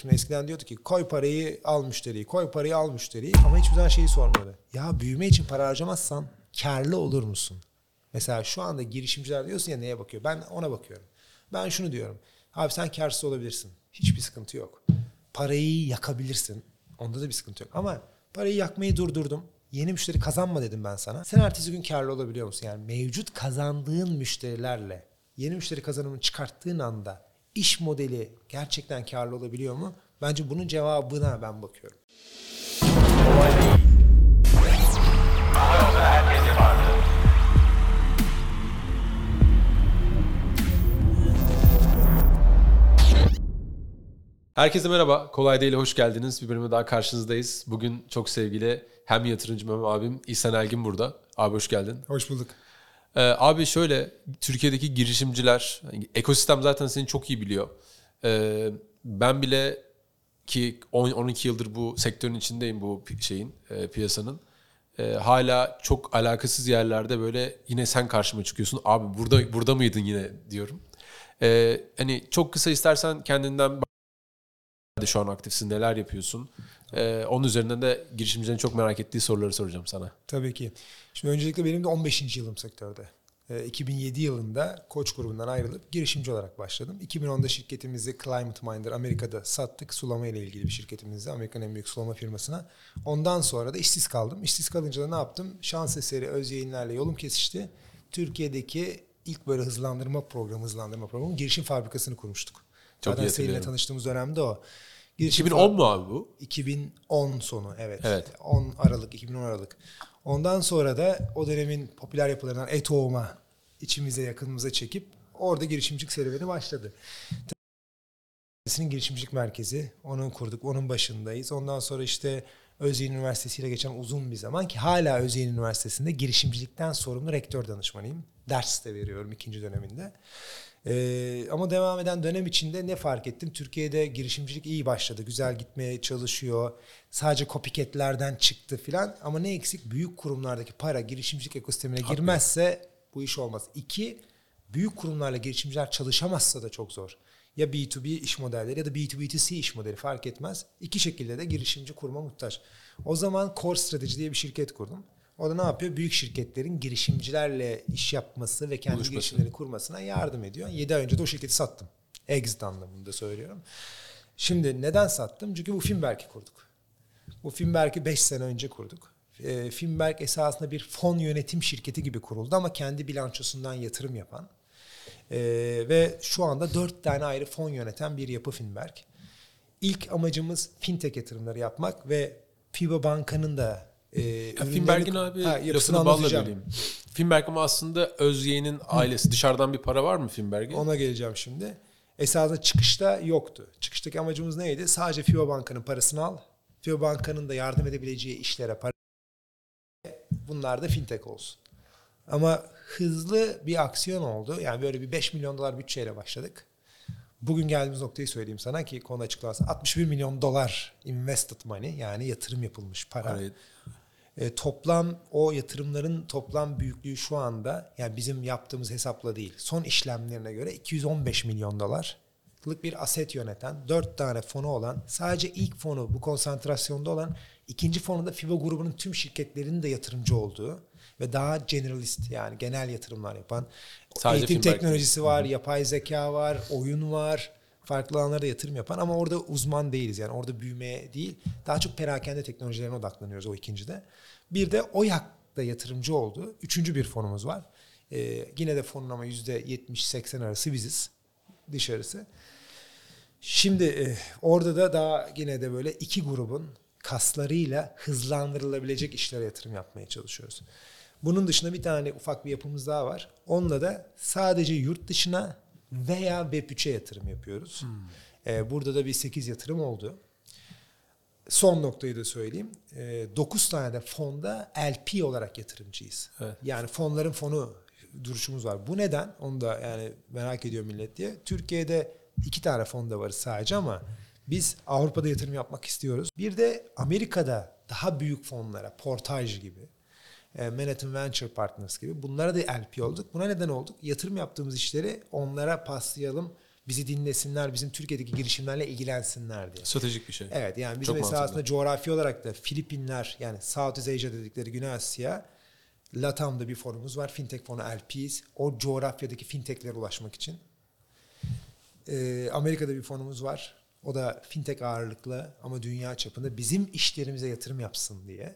Şimdi eskiden diyordu ki koy parayı al müşteriyi, koy parayı al müşteriyi ama hiçbir zaman şeyi sormuyordu. Ya büyüme için para harcamazsan karlı olur musun? Mesela şu anda girişimciler diyorsun ya neye bakıyor? Ben ona bakıyorum. Ben şunu diyorum. Abi sen karsız olabilirsin. Hiçbir sıkıntı yok. Parayı yakabilirsin. Onda da bir sıkıntı yok. Ama parayı yakmayı durdurdum. Yeni müşteri kazanma dedim ben sana. Sen ertesi gün karlı olabiliyor musun? Yani mevcut kazandığın müşterilerle yeni müşteri kazanımını çıkarttığın anda iş modeli gerçekten karlı olabiliyor mu? Bence bunun cevabına ben bakıyorum. Kolay değil. Ama yolda herkesi vardı. Herkese merhaba. Kolay değil hoş geldiniz. Bir bölüme daha karşınızdayız. Bugün çok sevgili hem yatırımcım hem abim İhsan Elgin burada. Abi hoş geldin. Hoş bulduk. Ee, abi şöyle Türkiye'deki girişimciler, ekosistem zaten seni çok iyi biliyor. Ee, ben bile ki 10 12 yıldır bu sektörün içindeyim bu şeyin e, piyasanın. Ee, hala çok alakasız yerlerde böyle yine sen karşıma çıkıyorsun. Abi burada burada mıydın yine diyorum. Ee, hani çok kısa istersen kendinden Hadi şu an aktifsin, neler yapıyorsun? Ee, onun üzerinden de girişimcilerin çok merak ettiği soruları soracağım sana. Tabii ki. Şimdi öncelikle benim de 15. yılım sektörde. Ee, 2007 yılında Koç grubundan ayrılıp girişimci olarak başladım. 2010'da şirketimizi Climate Minder Amerika'da sattık. Sulama ile ilgili bir şirketimizde. Amerika'nın en büyük sulama firmasına. Ondan sonra da işsiz kaldım. İşsiz kalınca da ne yaptım? Şans eseri öz yayınlarla yolum kesişti. Türkiye'deki ilk böyle hızlandırma programı, hızlandırma programı girişim fabrikasını kurmuştuk. Çok Zaten seninle tanıştığımız dönemde o. Girişim 2010 mu abi bu? 2010 sonu evet. Evet. 10 Aralık 2010 Aralık. Ondan sonra da o dönemin popüler yapılarından Etoğum'a içimize yakınımıza çekip orada girişimcilik serüveni başladı. Üniversitesi'nin girişimcilik merkezi. Onun kurduk. Onun başındayız. Ondan sonra işte Özyeğin Üniversitesi ile geçen uzun bir zaman ki hala Özyeğin Üniversitesi'nde girişimcilikten sorumlu rektör danışmanıyım. Ders de veriyorum ikinci döneminde. Ee, ama devam eden dönem içinde ne fark ettim? Türkiye'de girişimcilik iyi başladı. Güzel gitmeye çalışıyor. Sadece copycatlerden çıktı filan. Ama ne eksik? Büyük kurumlardaki para girişimcilik ekosistemine girmezse bu iş olmaz. İki, büyük kurumlarla girişimciler çalışamazsa da çok zor. Ya B2B iş modelleri ya da B2B2C iş modeli fark etmez. İki şekilde de girişimci kurma muhtaç. O zaman Core Strategy diye bir şirket kurdum. O da ne yapıyor? Büyük şirketlerin girişimcilerle iş yapması ve kendi Buluşması. girişimlerini kurmasına yardım ediyor. 7 ay önce de o şirketi sattım. Exit anlamında söylüyorum. Şimdi neden sattım? Çünkü bu Finberg'i kurduk. Bu Finberg'i 5 sene önce kurduk. E, Finberg esasında bir fon yönetim şirketi gibi kuruldu ama kendi bilançosundan yatırım yapan. E, ve şu anda 4 tane ayrı fon yöneten bir yapı Finberg. İlk amacımız fintech yatırımları yapmak ve FIBA Banka'nın da e, ürünlerini- Finberg'in abi Ha, lafını balla böleyim. Finberg ama aslında Özyeğin'in ailesi. Dışarıdan bir para var mı Finberg'e? Ona geleceğim şimdi. Esasında çıkışta yoktu. Çıkıştaki amacımız neydi? Sadece FIBA Banka'nın parasını al. FIBA Banka'nın da yardım edebileceği işlere para Bunlar da fintech olsun. Ama hızlı bir aksiyon oldu. Yani böyle bir 5 milyon dolar bütçeyle başladık. Bugün geldiğimiz noktayı söyleyeyim sana ki konu açıklansın. 61 milyon dolar invested money yani yatırım yapılmış para. Parayı- E, toplam o yatırımların toplam büyüklüğü şu anda yani bizim yaptığımız hesapla değil son işlemlerine göre 215 milyon dolarlık bir aset yöneten 4 tane fonu olan sadece ilk fonu bu konsantrasyonda olan ikinci fonu da FIBA grubunun tüm şirketlerinin de yatırımcı olduğu ve daha generalist yani genel yatırımlar yapan Sadece eğitim teknolojisi var, yapay zeka var, oyun var. Farklı alanlara yatırım yapan ama orada uzman değiliz. Yani orada büyümeye değil, daha çok perakende teknolojilerine odaklanıyoruz o ikincide. Bir de OYAK'ta yatırımcı oldu. Üçüncü bir fonumuz var. Ee, yine de fonun ama yüzde 70-80 arası biziz dışarısı. Şimdi e, orada da daha yine de böyle iki grubun kaslarıyla hızlandırılabilecek işlere yatırım yapmaya çalışıyoruz. Bunun dışında bir tane ufak bir yapımız daha var. Onunla da sadece yurt dışına veya Web3'e yatırım yapıyoruz. E, burada da bir 8 yatırım oldu. Son noktayı da söyleyeyim. 9 tane de fonda LP olarak yatırımcıyız. Evet. Yani fonların fonu duruşumuz var. Bu neden? Onu da yani merak ediyor millet diye. Türkiye'de iki tane fonda varız sadece ama biz Avrupa'da yatırım yapmak istiyoruz. Bir de Amerika'da daha büyük fonlara, Portage gibi, Manhattan Venture Partners gibi bunlara da LP olduk. Buna neden olduk? Yatırım yaptığımız işleri onlara paslayalım Bizi dinlesinler, bizim Türkiye'deki girişimlerle ilgilensinler diye. Stratejik bir şey. Evet yani bizim Çok mesela mantıklı. aslında coğrafi olarak da Filipinler yani Southeast Asia dedikleri Güney Asya LATAM'da bir fonumuz var. Fintech fonu LPs. O coğrafyadaki fintechlere ulaşmak için. Ee, Amerika'da bir fonumuz var. O da fintech ağırlıklı ama dünya çapında bizim işlerimize yatırım yapsın diye.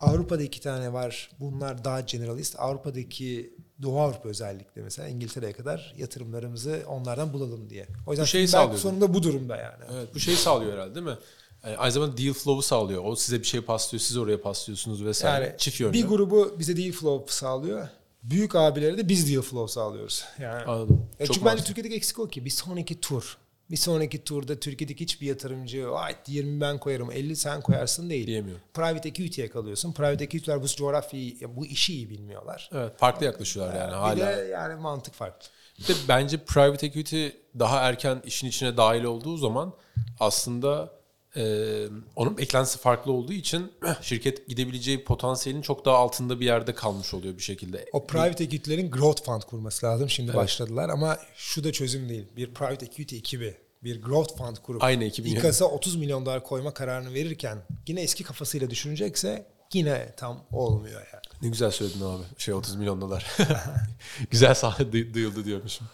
Avrupa'da iki tane var. Bunlar daha generalist. Avrupa'daki Doğu Avrupa özellikle mesela İngiltere'ye kadar yatırımlarımızı onlardan bulalım diye. O yüzden Bu şeyi sağlıyor. sonunda bu durumda yani. Evet, bu şeyi sağlıyor herhalde değil mi? Yani aynı zamanda deal flow'u sağlıyor. O size bir şey paslıyor, siz oraya paslıyorsunuz vesaire. Yani Çift yönlü. bir grubu bize deal flow sağlıyor. Büyük abilere de biz deal flow sağlıyoruz. Yani Anladım. Ya Çok çünkü bence. Türkiye'deki eksik o ki bir sonraki tur. Bir sonraki turda Türkiye'deki hiçbir yatırımcı ay 20 ben koyarım 50 sen koyarsın değil. Diyemiyor. Private equity'ye kalıyorsun. Private equity'ler bu coğrafyayı, bu işi iyi bilmiyorlar. Evet, farklı yaklaşıyorlar yani Bir hala. de yani mantık farklı. Bir de bence private equity daha erken işin içine dahil olduğu zaman aslında e, onun beklentisi farklı olduğu için şirket gidebileceği potansiyelin çok daha altında bir yerde kalmış oluyor bir şekilde. O private equity'lerin growth fund kurması lazım. Şimdi başladılar ama şu da çözüm değil. Bir private equity ekibi bir growth fund kurup Aynı ekibin İKAS'a 30 milyon dolar koyma kararını verirken yine eski kafasıyla düşünecekse yine tam olmuyor yani. Ne güzel söyledin abi. Şey 30 milyon dolar. güzel sahne duy- duyuldu diyormuşum.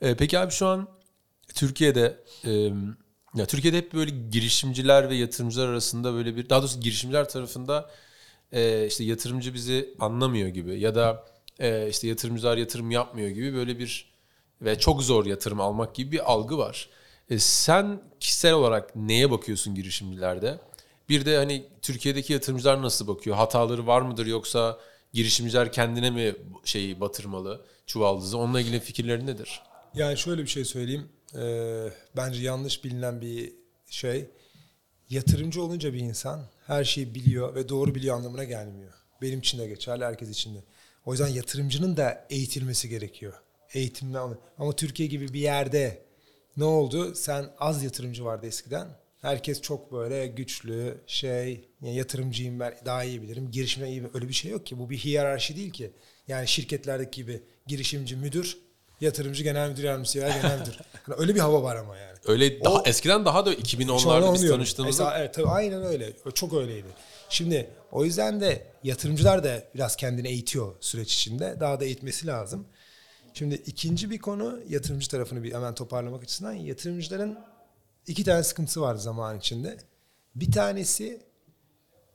Ee, peki abi şu an Türkiye'de e, ya Türkiye'de hep böyle girişimciler ve yatırımcılar arasında böyle bir daha doğrusu girişimciler tarafında e, işte yatırımcı bizi anlamıyor gibi ya da e, işte yatırımcılar yatırım yapmıyor gibi böyle bir ve çok zor yatırım almak gibi bir algı var. E, sen kişisel olarak neye bakıyorsun girişimcilerde? Bir de hani Türkiye'deki yatırımcılar nasıl bakıyor? Hataları var mıdır yoksa girişimciler kendine mi şeyi batırmalı çuvaldızı? Onunla ilgili fikirleri nedir? Yani şöyle bir şey söyleyeyim. Ee, bence yanlış bilinen bir şey. Yatırımcı olunca bir insan her şeyi biliyor ve doğru biliyor anlamına gelmiyor. Benim için de geçerli, herkes için de. O yüzden yatırımcının da eğitilmesi gerekiyor. Eğitimle ama Türkiye gibi bir yerde ne oldu? Sen az yatırımcı vardı eskiden. Herkes çok böyle güçlü şey, yani yatırımcıyım ben daha iyi bilirim, girişimden iyi öyle bir şey yok ki. Bu bir hiyerarşi değil ki. Yani şirketlerdeki gibi girişimci müdür, yatırımcı genel müdür yardımcısı veya genel müdür. Hani öyle bir hava var ama yani. Öyle daha O- eskiden daha da Şu an 2010'larda onu biz tanıştığımızda Mesela, evet, tabii aynen öyle. Çok öyleydi. Şimdi o yüzden de yatırımcılar da biraz kendini eğitiyor süreç içinde. Daha da eğitmesi lazım. Şimdi ikinci bir konu yatırımcı tarafını bir hemen toparlamak açısından yatırımcıların iki tane sıkıntısı var zaman içinde. Bir tanesi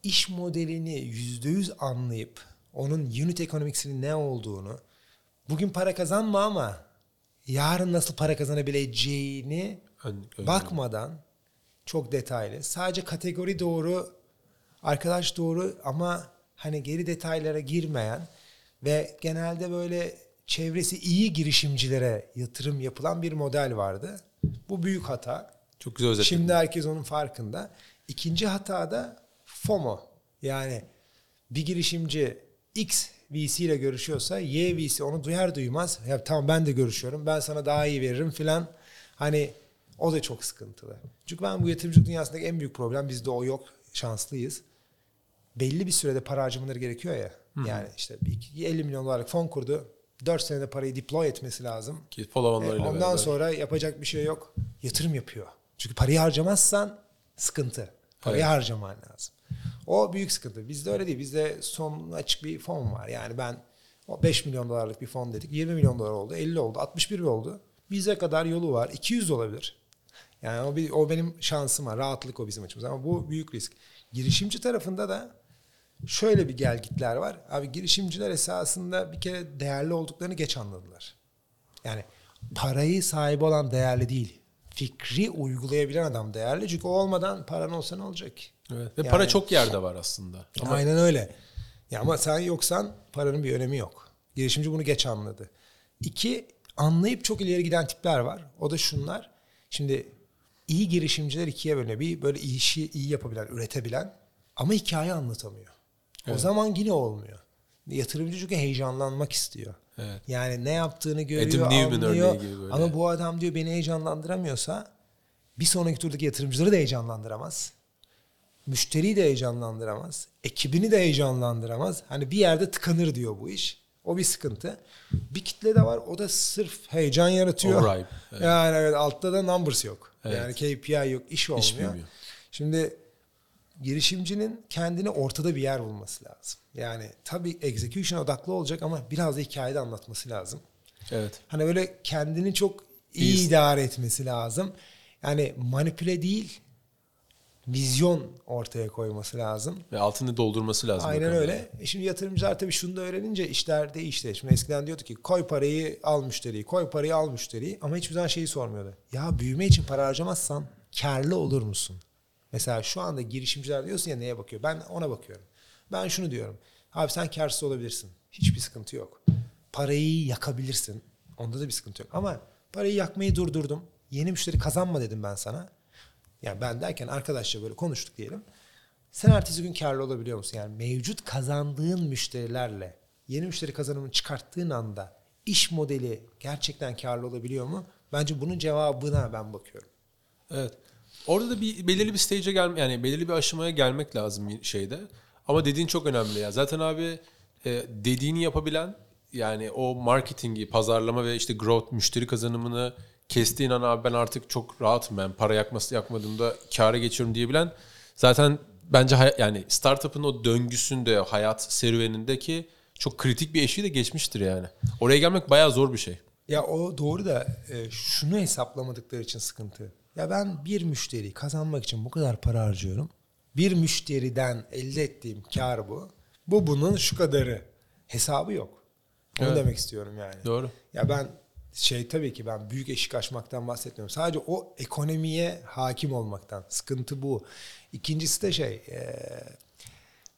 iş modelini yüzde yüz anlayıp onun unit economics'inin ne olduğunu bugün para kazanma ama yarın nasıl para kazanabileceğini Ön- bakmadan çok detaylı sadece kategori doğru arkadaş doğru ama hani geri detaylara girmeyen ve genelde böyle çevresi iyi girişimcilere yatırım yapılan bir model vardı. Bu büyük hata. çok güzel özetledin. Şimdi herkes onun farkında. İkinci hata da FOMO. Yani bir girişimci X VC ile görüşüyorsa Y VC onu duyar duymaz. Ya tamam ben de görüşüyorum. Ben sana daha iyi veririm filan. Hani o da çok sıkıntılı. Çünkü ben bu yatırımcılık dünyasındaki en büyük problem bizde o yok. Şanslıyız. Belli bir sürede para harcamaları gerekiyor ya. Yani işte bir 50 milyon dolarlık fon kurdu. 4 senede parayı deploy etmesi lazım. Ki E, ondan beraber. sonra yapacak bir şey yok. Yatırım yapıyor. Çünkü parayı harcamazsan sıkıntı. Parayı Evet. harcaman lazım. O büyük sıkıntı. Bizde öyle değil. Bizde son açık bir fon var. Yani ben o 5 milyon dolarlık bir fon dedik. 20 milyon dolar oldu. 50 oldu. 61 oldu. Bize kadar yolu var. 200 olabilir. Yani o, bir, o benim şansım var. Rahatlık o bizim açımızdan. Ama bu büyük risk. Girişimci tarafında da şöyle bir gelgitler var. Abi girişimciler esasında bir kere değerli olduklarını geç anladılar. Yani parayı sahibi olan değerli değil. Fikri uygulayabilen adam değerli. Çünkü o olmadan paran olsa ne olacak? ki? Evet. Ve Yani- para çok yerde var aslında. Ama Aynen öyle. Ya ama sen yoksan paranın bir önemi yok. Girişimci bunu geç anladı. İki, anlayıp çok ileri giden tipler var. O da şunlar. Şimdi iyi girişimciler ikiye bölünüyor. Bir böyle işi iyi yapabilen, üretebilen ama hikaye anlatamıyor. O Evet. zaman yine olmuyor. Yatırımcı çünkü heyecanlanmak istiyor. Evet. Yani ne yaptığını görüyor, Adam anlıyor. gibi böyle. Ama bu adam diyor beni heyecanlandıramıyorsa bir sonraki turdaki yatırımcıları da heyecanlandıramaz. Müşteriyi de heyecanlandıramaz. Ekibini de heyecanlandıramaz. Hani bir yerde tıkanır diyor bu iş. O bir sıkıntı. Bir kitle de var. O da sırf heyecan yaratıyor. Overhype, evet. Yani evet altta da numbers yok. Evet. Yani KPI yok, iş olmuyor. bilmiyor. Şimdi girişimcinin kendine ortada bir yer bulması lazım. Yani tabii execution odaklı olacak ama biraz da hikayede anlatması lazım. Evet. Hani böyle kendini çok iyi İyi. idare etmesi lazım. Yani manipüle değil, vizyon ortaya koyması lazım. Ve altını doldurması lazım. Aynen öyle. E şimdi yatırımcılar tabii şunu da öğrenince işler değişti. Şimdi eskiden diyordu ki koy parayı al müşteriyi, koy parayı al müşteriyi ama hiçbir zaman şeyi sormuyordu. Ya büyüme için para harcamazsan karlı olur musun? Mesela şu anda girişimciler diyorsun ya neye bakıyor? Ben ona bakıyorum. Ben şunu diyorum. Abi sen karsız olabilirsin. Hiçbir sıkıntı yok. Parayı yakabilirsin. Onda da bir sıkıntı yok. Ama parayı yakmayı durdurdum. Yeni müşteri kazanma dedim ben sana. Yani ben derken arkadaşla böyle konuştuk diyelim. Sen ertesi gün karlı olabiliyor musun? Yani mevcut kazandığın müşterilerle yeni müşteri kazanımını çıkarttığın anda iş modeli gerçekten karlı olabiliyor mu? Bence bunun cevabına ben bakıyorum. Evet. Orada da bir belirli bir stage'e gel yani belirli bir aşamaya gelmek lazım şeyde. Ama dediğin çok önemli ya. Zaten abi e, dediğini yapabilen yani o marketingi, pazarlama ve işte growth, müşteri kazanımını kestiğin an abi ben artık çok rahatım ben para yakması yakmadığımda kâra geçiyorum diyebilen zaten bence hay- yani startup'ın o döngüsünde, hayat serüvenindeki çok kritik bir eşiği de geçmiştir yani. Oraya gelmek bayağı zor bir şey. Ya o doğru da e, şunu hesaplamadıkları için sıkıntı. Ya ben bir müşteri kazanmak için bu kadar para harcıyorum. Bir müşteriden elde ettiğim kar bu. Bu bunun şu kadarı. Hesabı yok. Onu Evet. demek istiyorum yani. Doğru. Ya ben şey tabii ki ben büyük eşik açmaktan bahsetmiyorum. Sadece o ekonomiye hakim olmaktan. Sıkıntı bu. İkincisi de şey e,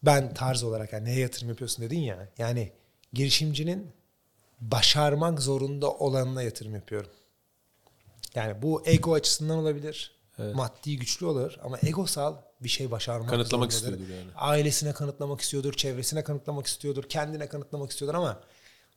ben tarz olarak yani neye yatırım yapıyorsun dedin ya. Yani girişimcinin başarmak zorunda olanına yatırım yapıyorum. Yani bu ego açısından olabilir. Maddi güçlü olur ama egosal bir şey başarmak Kanıtlamak zorundadır. istiyordur yani. Ailesine kanıtlamak istiyordur, çevresine kanıtlamak istiyordur, kendine kanıtlamak istiyordur ama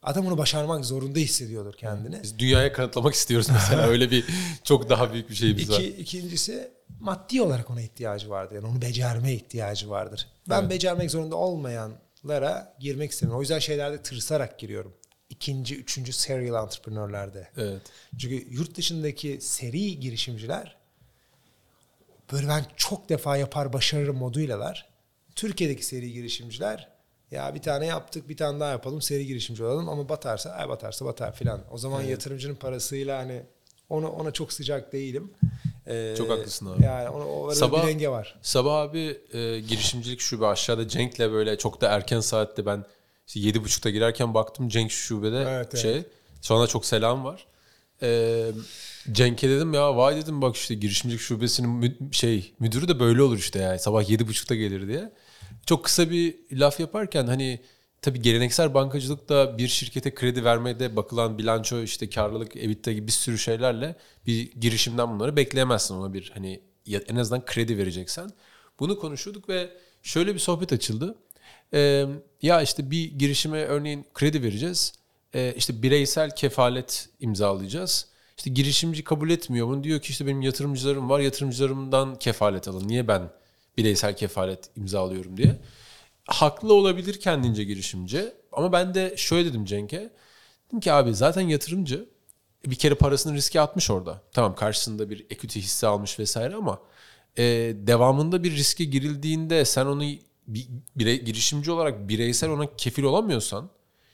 adam onu başarmak zorunda hissediyordur kendini. Biz dünyaya kanıtlamak istiyoruz mesela. Öyle bir çok daha büyük bir şeyimiz var. İki, ikincisi maddi olarak ona ihtiyacı vardır. Yani onu becermeye ihtiyacı vardır. Ben Evet. becermek zorunda olmayanlara girmek istemiyorum. O yüzden şeylerde tırsarak giriyorum. İkinci, üçüncü serial entrepreneur'lerde. Evet. Çünkü yurt dışındaki seri girişimciler böyle ben çok defa yapar başarırım moduylalar. Türkiye'deki seri girişimciler ya bir tane yaptık bir tane daha yapalım seri girişimci olalım ama batarsa ay batarsa batar filan. O zaman yatırımcının parasıyla hani ona ona çok sıcak değilim. Ee, Çok haklısın abi. Yani ona, o Sabah- bir denge var. Sabah abi e, girişimcilik şube aşağıda Cenk'le böyle çok da erken saatte ben işte yedi buçukta girerken baktım Cenk şubede Evet, evet. şey. Sonra çok selam var. E, Cenk'e dedim ya vay dedim bak işte girişimcilik şubesinin mü- şey müdürü de böyle olur işte yani sabah yedi buçukta gelir diye. Çok kısa bir laf yaparken hani tabii geleneksel bankacılıkta bir şirkete kredi vermede bakılan bilanço işte karlılık, EBITDA gibi bir sürü şeylerle bir girişimden bunları bekleyemezsin ona bir hani en azından kredi vereceksen. Bunu konuşuyorduk ve şöyle bir sohbet açıldı. Ee, ya işte bir girişime örneğin kredi vereceğiz. Ee, işte bireysel kefalet imzalayacağız. İşte girişimci kabul etmiyor bunu. Diyor ki işte benim yatırımcılarım var. Yatırımcılarımdan kefalet alın. Niye ben bireysel kefalet imzalıyorum diye. Haklı olabilir kendince girişimci. Ama ben de şöyle dedim Cenk'e. Dedim ki abi zaten yatırımcı bir kere parasını riske atmış orada. Tamam karşısında bir equity hisse almış vesaire ama e, devamında bir riske girildiğinde sen onu bir, birey- girişimci olarak bireysel ona kefil olamıyorsan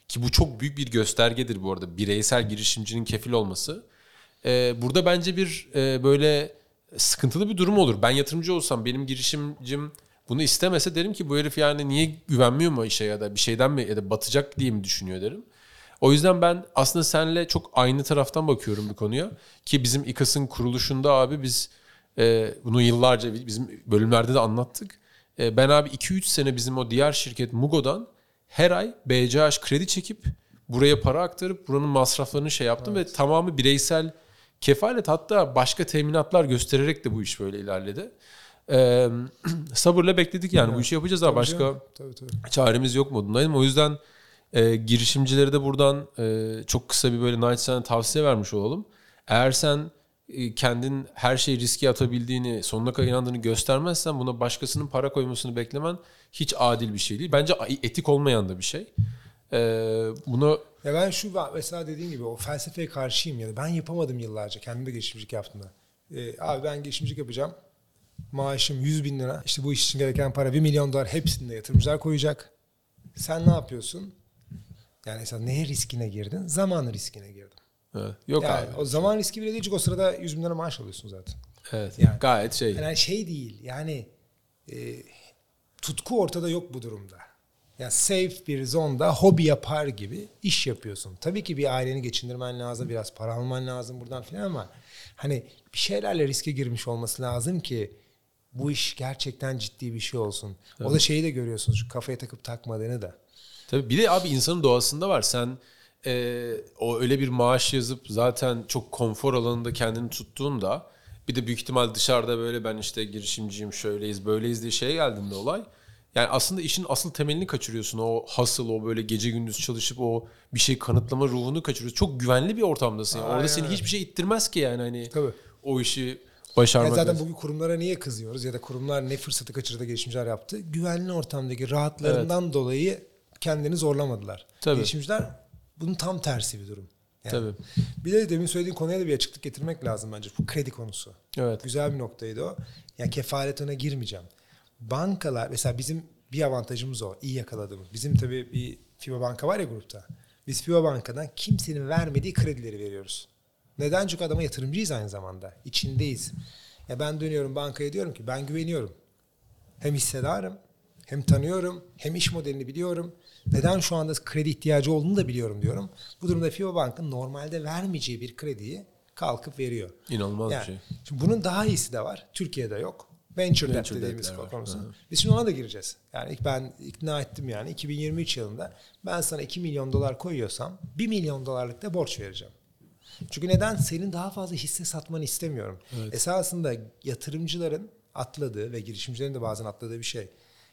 ki bu çok büyük bir göstergedir bu arada bireysel girişimcinin kefil olması. E, burada bence bir e, böyle sıkıntılı bir durum olur. Ben yatırımcı olsam benim girişimcim bunu istemese derim ki bu herif yani niye güvenmiyor mu işe ya da bir şeyden mi ya da batacak diye mi düşünüyor derim. O yüzden ben aslında senle çok aynı taraftan bakıyorum bu konuya. Ki bizim İKAS'ın kuruluşunda abi biz e, bunu yıllarca bizim bölümlerde de anlattık. E, ben abi 2-3 sene bizim o diğer şirket Mugo'dan her ay BCH kredi çekip buraya para aktarıp buranın masraflarını şey yaptım ve tamamı bireysel kefalet hatta başka teminatlar göstererek de bu iş böyle ilerledi. E, sabırla bekledik yani bu işi yapacağız abi başka Tabii, tabii, tabii. çaremiz yok modundayım. O yüzden e, girişimcilere de buradan e, çok kısa bir böyle naçizane tavsiye vermiş olalım. Eğer sen e, kendin her şeyi riske atabildiğini, sonuna kadar inandığını göstermezsen buna başkasının para koymasını beklemen hiç adil bir şey değil. Bence etik olmayan da bir şey. Ee, bunu Ya ben şu mesela dediğim gibi o felsefeye karşıyım ya ben yapamadım yıllarca kendime girişimcilik yaptığımda. Ee, abi ben girişimcilik yapacağım. Maaşım 100 bin lira. İşte bu iş için gereken para 1 milyon dolar hepsini de yatırımcılar koyacak. Sen ne yapıyorsun? Yani mesela neye riskine girdin? Zaman riskine girdim. evet, yok yani abi. o zaman riski bile değil çünkü o sırada 100 bin lira maaş alıyorsun zaten. Evet. Yani- gayet şey. Yani şey değil yani e, tutku ortada yok bu durumda. Yani safe bir zonda hobi yapar gibi iş yapıyorsun. Tabii ki bir aileni geçindirmen lazım, biraz para alman lazım buradan filan ama hani bir şeylerle riske girmiş olması lazım ki bu iş gerçekten ciddi bir şey olsun. O da şeyi de görüyorsunuz şu kafaya takıp takmadığını da. Tabii bir de abi insanın doğasında var. Sen e, o öyle bir maaş yazıp zaten çok konfor alanında kendini tuttuğunda bir de büyük ihtimal dışarıda böyle ben işte girişimciyim şöyleyiz böyleyiz diye şeye geldiğinde olay. Yani aslında işin asıl temelini kaçırıyorsun. O hustle, o böyle gece gündüz çalışıp o bir şey kanıtlama ruhunu kaçırıyorsun. Çok güvenli bir ortamdasın. Yani. Orada seni hiçbir şey ittirmez ki yani hani Tabii. o işi Yani başarmak. zaten bugün kurumlara niye kızıyoruz ya da kurumlar ne fırsatı kaçırdı girişimciler yaptı? Güvenli ortamdaki rahatlarından dolayı kendini zorlamadılar. Tabii. Girişimciler bunun tam tersi bir durum. Yani Tabii. Bir de demin söylediğin konuya da bir açıklık getirmek lazım bence. Bu kredi konusu. Evet. Güzel bir noktaydı o. Ya kefalet ona girmeyeceğim. Bankalar mesela bizim bir avantajımız o. iyi yakaladığımız. Bizim tabii bir FIBA banka var ya grupta. Biz FIBA bankadan kimsenin vermediği kredileri veriyoruz. Neden? Çünkü adama yatırımcıyız aynı zamanda. İçindeyiz. Ya ben dönüyorum bankaya diyorum ki ben güveniyorum. Hem hissedarım, hem tanıyorum, hem iş modelini biliyorum. Neden şu anda kredi ihtiyacı olduğunu da biliyorum diyorum. Bu durumda FIBA Bank'ın normalde vermeyeceği bir krediyi kalkıp veriyor. İnanılmaz bir Yani, şey. Şimdi bunun daha iyisi de var. Türkiye'de yok. Venture, debt dediğimiz debt'ler var. konusu. Hı. Biz şimdi ona da gireceğiz. Yani ben ikna ettim yani 2023 yılında ben sana 2 milyon dolar koyuyorsam 1 milyon dolarlık da borç vereceğim. Çünkü neden? Senin daha fazla hisse satmanı istemiyorum. Esasında yatırımcıların atladığı ve girişimcilerin de bazen atladığı bir şey.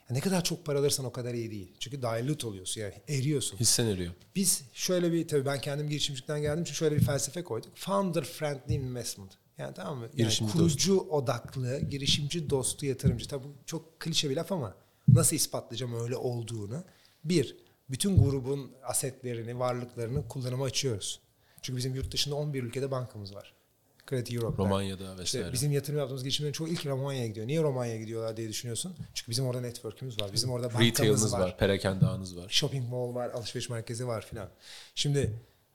Ne kadar çok para alırsan o kadar iyi değil. Çünkü dilute oluyorsun yani eriyorsun. Hissen eriyor. Biz şöyle bir tabii ben kendim girişimcilikten geldiğim için şöyle bir felsefe koyduk. Founder friendly investment. Yani tamam mı? Yani Girişimci kurucu odaklı, girişimci dostu yatırımcı. Tabii bu çok klişe bir laf ama nasıl ispatlayacağım öyle olduğunu? Bir, bütün grubun asetlerini, varlıklarını kullanıma açıyoruz. Çünkü bizim yurt dışında 11 ülkede bankamız var. Credit Europe. Romanya'da İşte vesaire. bizim yatırım yaptığımız girişimlerin çoğu ilk Romanya'ya gidiyor. Niye Romanya'ya gidiyorlar diye düşünüyorsun? Çünkü bizim orada network'ümüz var. Bizim orada bankamız Retail'ınız var var, perakende ağınız var. shopping mall var, alışveriş merkezi var filan. Şimdi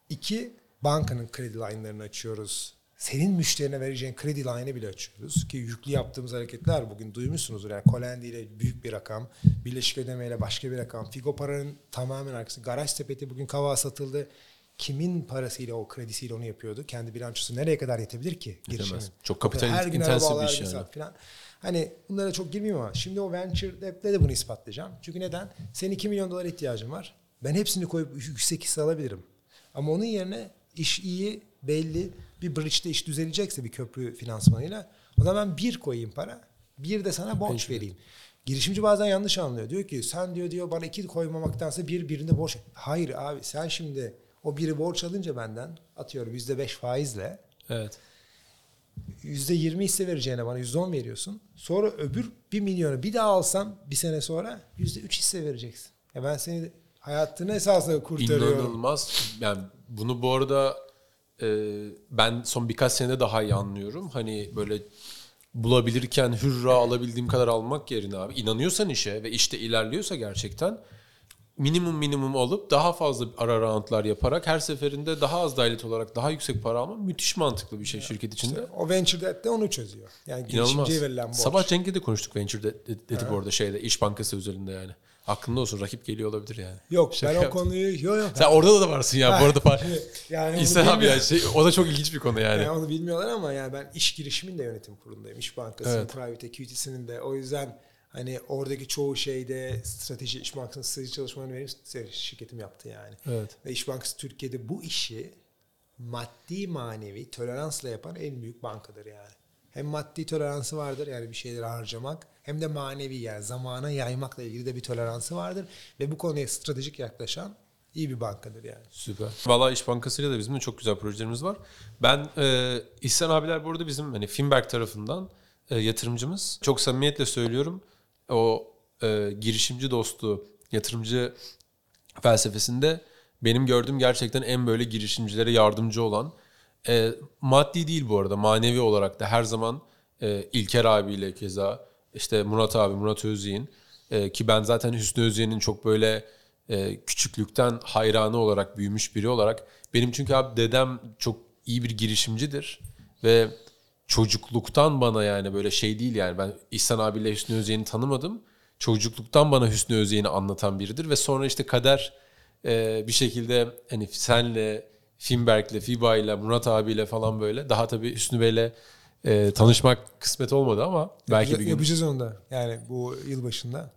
iki bankanın kredi line'larını açıyoruz. Senin müşterine vereceğin kredi line'ı bile açıyoruz. Ki yüklü yaptığımız hareketler bugün duymuşsunuzdur. Yani Colendi ile büyük bir rakam, Birleşik Ödeme ile başka bir rakam. Figo paranın tamamen arkası. Garaj sepeti bugün kava satıldı. Kimin parasıyla o kredisiyle onu yapıyordu? Kendi bilançosu nereye kadar yetebilir ki? girişimin? Çok kapital Her gün intensif araba bir gün yani. falan. Hani bunlara çok girmeyeyim ama şimdi o venture debt'le de bunu ispatlayacağım. Çünkü neden? Senin 2 milyon dolar ihtiyacın var. Ben hepsini koyup yüksek hisse alabilirim. Ama onun yerine iş iyi, belli. Bir bridge'de iş düzelecekse bir köprü finansmanıyla o zaman ben bir koyayım para. Bir de sana borç vereyim. Girişimci bazen yanlış anlıyor. Diyor ki sen diyor diyor bana iki koymamaktansa bir birinde borç. Hayır abi sen şimdi o biri borç alınca benden atıyorum yüzde beş faizle Evet. yüzde yirmi hisse vereceğine bana yüzde on veriyorsun. Sonra öbür bir milyonu bir daha alsam bir sene sonra yüzde üç hisse vereceksin. Ya ben seni hayatını esasında kurtarıyorum. İnanılmaz. Yani bunu bu arada ben son birkaç senede daha iyi anlıyorum. Hani böyle bulabilirken hürra alabildiğim kadar almak yerine abi inanıyorsan işe ve işte ilerliyorsa gerçekten minimum minimum alıp daha fazla ara roundlar yaparak her seferinde daha az dahil olarak daha yüksek para almak müthiş mantıklı bir şey şirket içinde. O venture debt de onu çözüyor. Yani girişimciye verilen borç. Sabah Cenk'le de konuştuk Venture de- de- dedik orada şeyde İş Bankası üzerinde yani. Aklında olsun rakip geliyor olabilir yani. Yok Şaka ben o yaptım. konuyu yok yok. Sen orada da varsın ya bu arada. par- yani İhsan abi ya bilmiyorum. şey, o da çok ilginç bir konu yani. Yani onu bilmiyorlar ama yani ben iş girişimin de yönetim kurulundayım. İş Bankası'nın, Evet. Private Equity'sinin de. O yüzden hani oradaki çoğu şeyde strateji, İş Bankası'nın strateji çalışmalarını benim şirketim yaptı yani. Evet. Ve İş Bankası Türkiye'de bu işi maddi manevi toleransla yapan en büyük bankadır yani. Hem maddi toleransı vardır yani bir şeyleri harcamak hem de manevi yani zamana yaymakla ilgili de bir toleransı vardır. Ve bu konuya stratejik yaklaşan iyi bir bankadır yani. Süper. Valla İş Bankası'yla da bizim de çok güzel projelerimiz var. Ben e, İhsan abiler burada bizim hani Finberg tarafından e, yatırımcımız. Çok samimiyetle söylüyorum. O e, girişimci dostu, yatırımcı felsefesinde benim gördüğüm gerçekten en böyle girişimcilere yardımcı olan e, maddi değil bu arada manevi olarak da her zaman e, İlker abiyle keza işte Murat abi Murat Özyeğin e, ki ben zaten Hüsnü Özyeğin'in çok böyle e, küçüklükten hayranı olarak büyümüş biri olarak benim çünkü abi dedem çok iyi bir girişimcidir ve çocukluktan bana yani böyle şey değil yani ben İhsan abiyle Hüsnü Özyeğin'i tanımadım. Çocukluktan bana Hüsnü Özyeğin'i anlatan biridir ve sonra işte kader e, bir şekilde hani senle, Finberg'le, Fiba'yla, Murat abiyle falan böyle daha tabii Hüsnü Bey'le e, tanışmak kısmet olmadı ama belki bir gün Yapacağız onu da. Yani bu yıl başında.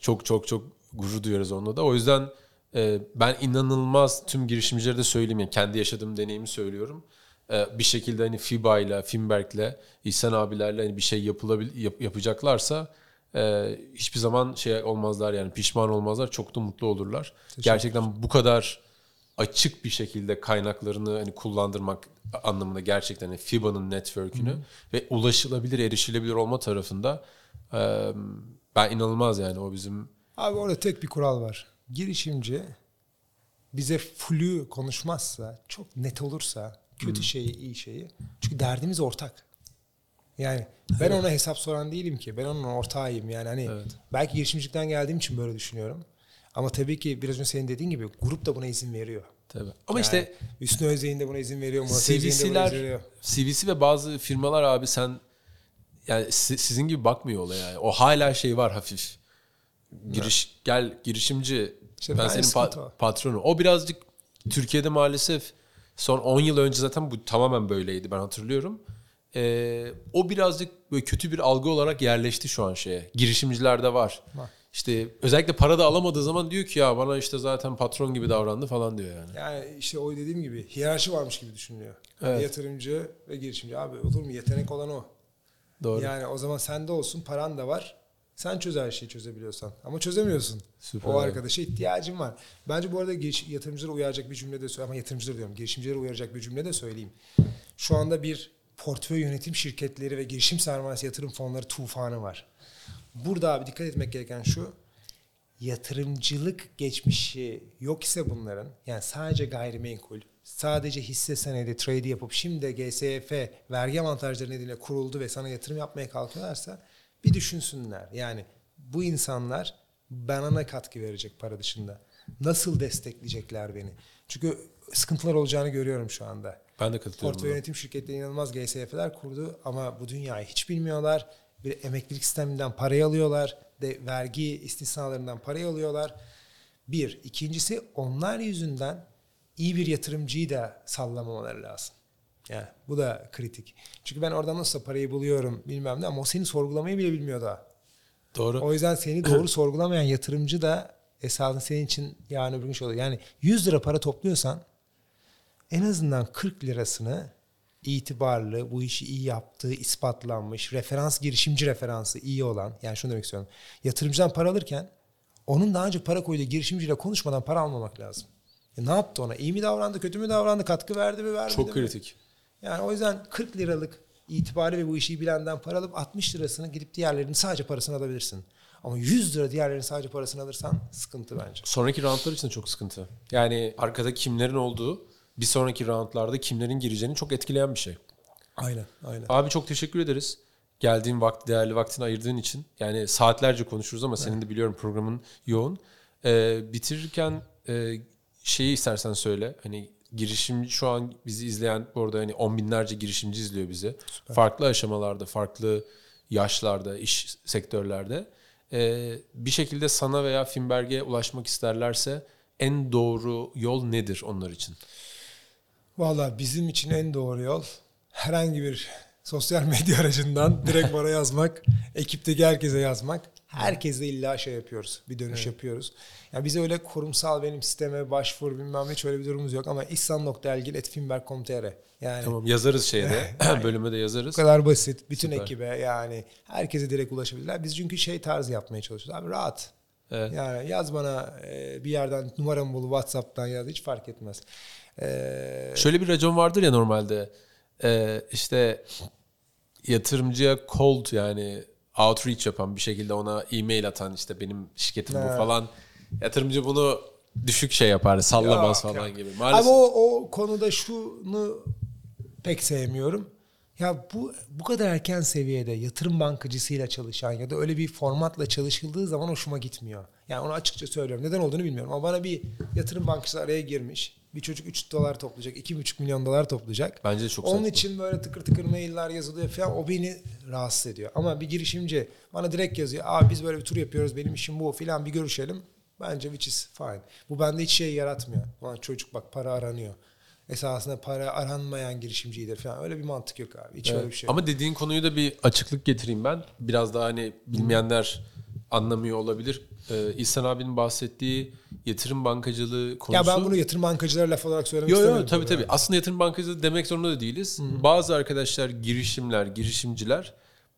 çok çok çok gurur duyuyoruz onunla da. O yüzden e, ben inanılmaz tüm girişimcilere de söyleyeyim yani kendi yaşadığım deneyimi söylüyorum. E, bir şekilde hani FIBA ile Finberg'le, İhsan abilerle hani bir şey yapılabil yap- yapacaklarsa e, hiçbir zaman şey olmazlar yani pişman olmazlar. Çok da mutlu olurlar. Gerçekten bu kadar açık bir şekilde kaynaklarını hani kullandırmak anlamında gerçekten hani FIBA'nın network'ünü ve ulaşılabilir, erişilebilir olma tarafında e, ben inanılmaz yani o bizim Abi orada tek bir kural var. Girişimci bize flu konuşmazsa, çok net olursa, kötü şeyi, iyi şeyi. Çünkü derdimiz ortak. Yani ben ona hesap soran değilim ki. Ben onun ortağıyım. Yani hani belki girişimcilikten geldiğim için böyle düşünüyorum. Ama tabii ki biraz önce senin dediğin gibi grup da buna izin veriyor. Tabii. Ama Yani işte Hüsnü Özyeğin de buna izin veriyor. Murat de buna izin CVC'ler, veriyor. CVC ve bazı firmalar abi sen yani si- sizin gibi bakmıyor olaya. Yani. O hala şey var hafif. Giriş gel girişimci İşte ben senin pa- o. patronu. O birazcık Türkiye'de maalesef son 10 yıl önce zaten bu tamamen böyleydi ben hatırlıyorum. Ee, o birazcık böyle kötü bir algı olarak yerleşti şu an şeye. Girişimcilerde var. Var. İşte özellikle para da alamadığı zaman diyor ki ya bana işte zaten patron gibi davrandı falan diyor yani. Yani işte o dediğim gibi hiyerarşi varmış gibi düşünülüyor. Yani Evet. Yatırımcı ve girişimci. Abi olur mu? Yetenek olan o. Doğru. Yani o zaman sende olsun, paran da var. Sen çöz her şeyi çözebiliyorsan. Ama çözemiyorsun. Süper. O arkadaşa ihtiyacın var. Bence bu arada giriş, yatırımcılara uyaracak bir cümle de söyleyeyim. Ama yatırımcılar diyorum. Girişimcilere uyaracak bir cümle de söyleyeyim. Şu anda bir portföy yönetim şirketleri ve girişim sermayesi yatırım fonları tufanı var. Burada abi dikkat etmek gereken şu. Yatırımcılık geçmişi yok ise bunların yani sadece gayrimenkul, sadece hisse senedi trade yapıp şimdi de GSF vergi avantajları nedeniyle kuruldu ve sana yatırım yapmaya kalkıyorlarsa bir düşünsünler. Yani bu insanlar bana ne katkı verecek para dışında? Nasıl destekleyecekler beni? Çünkü sıkıntılar olacağını görüyorum şu anda. Ben de katılıyorum. Portföy yönetim şirketleri inanılmaz GSF'ler kurdu ama bu dünyayı hiç bilmiyorlar. Bir emeklilik sisteminden parayı alıyorlar. De vergi istisnalarından parayı alıyorlar. Bir. ikincisi onlar yüzünden iyi bir yatırımcıyı da sallamamaları lazım. Yani bu da kritik. Çünkü ben oradan nasıl parayı buluyorum bilmem ne ama o seni sorgulamayı bile bilmiyor daha. Doğru. O yüzden seni doğru sorgulamayan yatırımcı da esasında senin için yarın öbür gün şey oluyor. Yani 100 lira para topluyorsan en azından 40 lirasını itibarlı, bu işi iyi yaptığı, ispatlanmış, referans, girişimci referansı iyi olan, yani şunu demek istiyorum. Yatırımcıdan para alırken onun daha önce para koyduğu girişimciyle konuşmadan para almamak lazım. E ne yaptı ona? İyi mi davrandı, kötü mü davrandı, katkı verdi mi, vermedi Çok mi? kritik. Yani o yüzden 40 liralık itibarı ve bu işi bilenden para alıp 60 lirasını gidip diğerlerinin sadece parasını alabilirsin. Ama 100 lira diğerlerinin sadece parasını alırsan sıkıntı bence. Sonraki roundlar için de çok sıkıntı. Yani arkada kimlerin olduğu bir sonraki roundlarda kimlerin gireceğini çok etkileyen bir şey. Aynen, aynen. Abi çok teşekkür ederiz. Geldiğin vakti, değerli vaktini ayırdığın için. Yani saatlerce konuşuruz ama senin de biliyorum programın yoğun. Ee, bitirirken e, şeyi istersen söyle. Hani girişimci şu an bizi izleyen bu arada hani on binlerce girişimci izliyor bizi. Farklı aşamalarda, farklı yaşlarda, iş sektörlerde. Ee, bir şekilde sana veya Finberg'e ulaşmak isterlerse en doğru yol nedir onlar için? Valla bizim için en doğru yol herhangi bir sosyal medya aracından direkt bana yazmak, ekipteki herkese yazmak. Herkese illa şey yapıyoruz. Bir dönüş yapıyoruz. Ya bize öyle kurumsal benim sisteme başvur bilmem ne hiç öyle bir durumumuz yok ama ihsan.elgil.finberg.com.tr Yani Tamam yazarız şeyde, bölüme de yazarız. bu kadar basit. Bütün Süper. ekibe yani herkese direkt ulaşabilirler. Biz çünkü şey tarzı yapmaya çalışıyoruz. Abi rahat. Evet. Yani yaz bana e, bir yerden numaramı bul WhatsApp'tan yaz hiç fark etmez. E, Şöyle bir racon vardır ya normalde. Ee, işte yatırımcıya cold yani outreach yapan bir şekilde ona e-mail atan işte benim şirketim bu Evet. falan. Yatırımcı bunu düşük şey yapar, sallamaz Yok, falan yok. gibi. Maalesef. o, o konuda şunu pek sevmiyorum. Ya bu bu kadar erken seviyede yatırım bankacısıyla çalışan ya da öyle bir formatla çalışıldığı zaman hoşuma gitmiyor. Yani onu açıkça söylüyorum. Neden olduğunu bilmiyorum. Ama bana bir yatırım bankacısı araya girmiş. Bir çocuk 3 dolar toplayacak, 2,5 milyon dolar toplayacak. Bence de çok Onun saçma. için böyle tıkır tıkır mailler yazılıyor falan. O beni rahatsız ediyor. Ama bir girişimci bana direkt yazıyor. Abi biz böyle bir tur yapıyoruz. Benim işim bu filan bir görüşelim. Bence which is fine. Bu bende hiç şey yaratmıyor. Lan çocuk bak para aranıyor. Esasında para aranmayan girişimcidir falan. Öyle bir mantık yok abi. Hiç öyle bir şey yok. Ama dediğin konuyu da bir açıklık getireyim ben. Biraz daha hani bilmeyenler anlamıyor olabilir. Ee, İhsan abinin bahsettiği yatırım bankacılığı konusu. ya ben bunu yatırım bankacılara laf olarak söylemek Yok istemiyorum. yok tabii tabii. tabii. Aslında yatırım bankacılığı demek zorunda da değiliz. Bazı arkadaşlar girişimler, girişimciler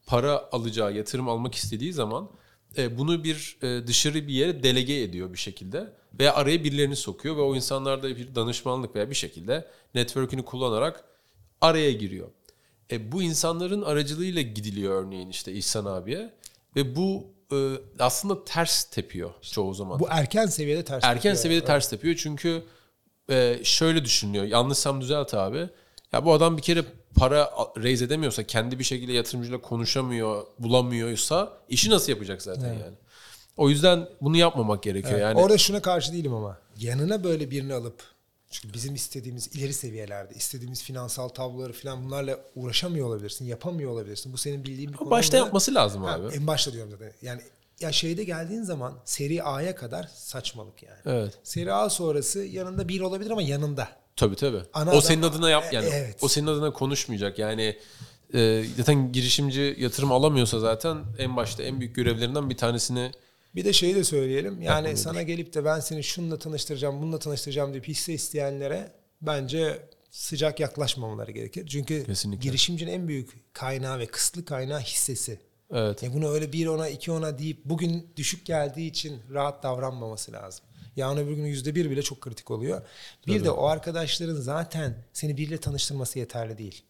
para alacağı, yatırım almak istediği zaman e, bunu bir e, dışarı bir yere delege ediyor bir şekilde veya araya birilerini sokuyor ve o insanlar da bir danışmanlık veya bir şekilde network'ünü kullanarak araya giriyor. E, bu insanların aracılığıyla gidiliyor örneğin işte İhsan abiye ve bu aslında ters tepiyor çoğu zaman. Bu erken seviyede ters. Erken tepiyor. seviyede ters tepiyor çünkü e, şöyle düşünüyor. Yanlışsam düzelt abi. Ya bu adam bir kere para raise edemiyorsa, kendi bir şekilde yatırımcıyla konuşamıyor, bulamıyorsa işi nasıl yapacak zaten yani. O yüzden bunu yapmamak gerekiyor yani. Orada şuna karşı değilim ama. Yanına böyle birini alıp çünkü bizim istediğimiz ileri seviyelerde istediğimiz finansal tabloları falan bunlarla uğraşamıyor olabilirsin. Yapamıyor olabilirsin. Bu senin bildiğin bir konu. Başta yapması lazım Ha, abi. En başta diyorum zaten. Yani ya şeyde geldiğin zaman seri A'ya kadar saçmalık yani. Evet. Seri A sonrası yanında bir olabilir ama yanında. Tabii tabii. Ana o adam- senin adına yap yani. E- evet. O senin adına konuşmayacak. Yani e, zaten girişimci yatırım alamıyorsa zaten en başta en büyük görevlerinden bir tanesini Bir de şeyi de söyleyelim. Yani Yapmamalıdır. sana gelip de ben seni şununla tanıştıracağım, bununla tanıştıracağım deyip hisse isteyenlere bence sıcak yaklaşmamaları gerekir. Çünkü Kesinlikle. girişimcinin en büyük kaynağı ve kısıtlı kaynağı hissesi. evet. Ya bunu öyle bir ona iki ona deyip bugün düşük geldiği için rahat davranmaması lazım. Yarın öbür gün yüzde bir bile çok kritik oluyor. Bir de o arkadaşların zaten seni biriyle tanıştırması yeterli değil.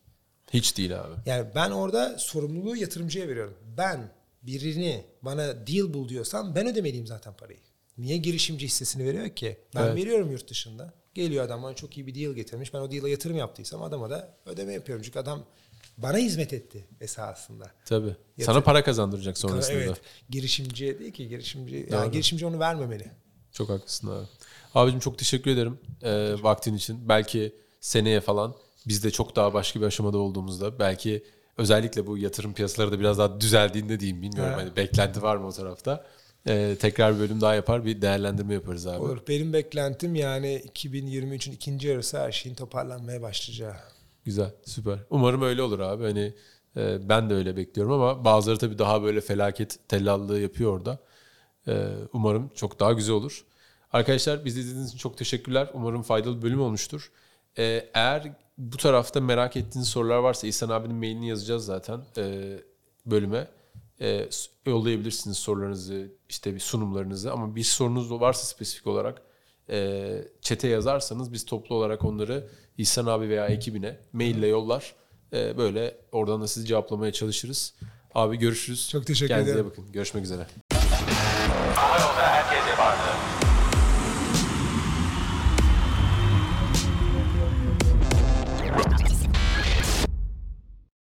Hiç değil abi. Yani ben orada sorumluluğu yatırımcıya veriyorum. Ben birini bana deal bul diyorsam ben ödemeliyim zaten parayı. Niye girişimci hissesini veriyor ki? Ben Evet. veriyorum yurt dışında. Geliyor adam bana çok iyi bir deal getirmiş. Ben o deal'a yatırım yaptıysam adama da ödeme yapıyorum. Çünkü adam bana hizmet etti esasında. Tabii. Sana para kazandıracak sonrasında. da. Evet. Girişimciye değil ki girişimci. Doğru. Yani girişimci onu vermemeli. Çok haklısın abi. Abicim çok teşekkür ederim e, vaktin için. Belki seneye falan biz de çok daha başka bir aşamada olduğumuzda belki özellikle bu yatırım piyasaları da biraz daha düzeldiğinde diyeyim bilmiyorum. Evet. Hani beklenti var mı o tarafta? E, tekrar bir bölüm daha yapar bir değerlendirme yaparız abi. Olur. Benim beklentim yani 2023'ün ikinci yarısı her şeyin toparlanmaya başlayacağı. Güzel süper. Umarım öyle olur abi. Hani e, ben de öyle bekliyorum ama bazıları tabii daha böyle felaket tellallığı yapıyor orada. E, umarım çok daha güzel olur. Arkadaşlar bizi izlediğiniz için çok teşekkürler. Umarım faydalı bir bölüm olmuştur. E, eğer bu tarafta merak ettiğiniz sorular varsa İhsan abinin mailini yazacağız zaten e, bölüme. E, yollayabilirsiniz sorularınızı, işte bir sunumlarınızı ama bir sorunuz varsa spesifik olarak e, çete yazarsanız biz toplu olarak onları İhsan abi veya ekibine maille yollar. E, böyle oradan da sizi cevaplamaya çalışırız. Abi görüşürüz. Çok teşekkür Kendinize ederim. bakın. Görüşmek üzere.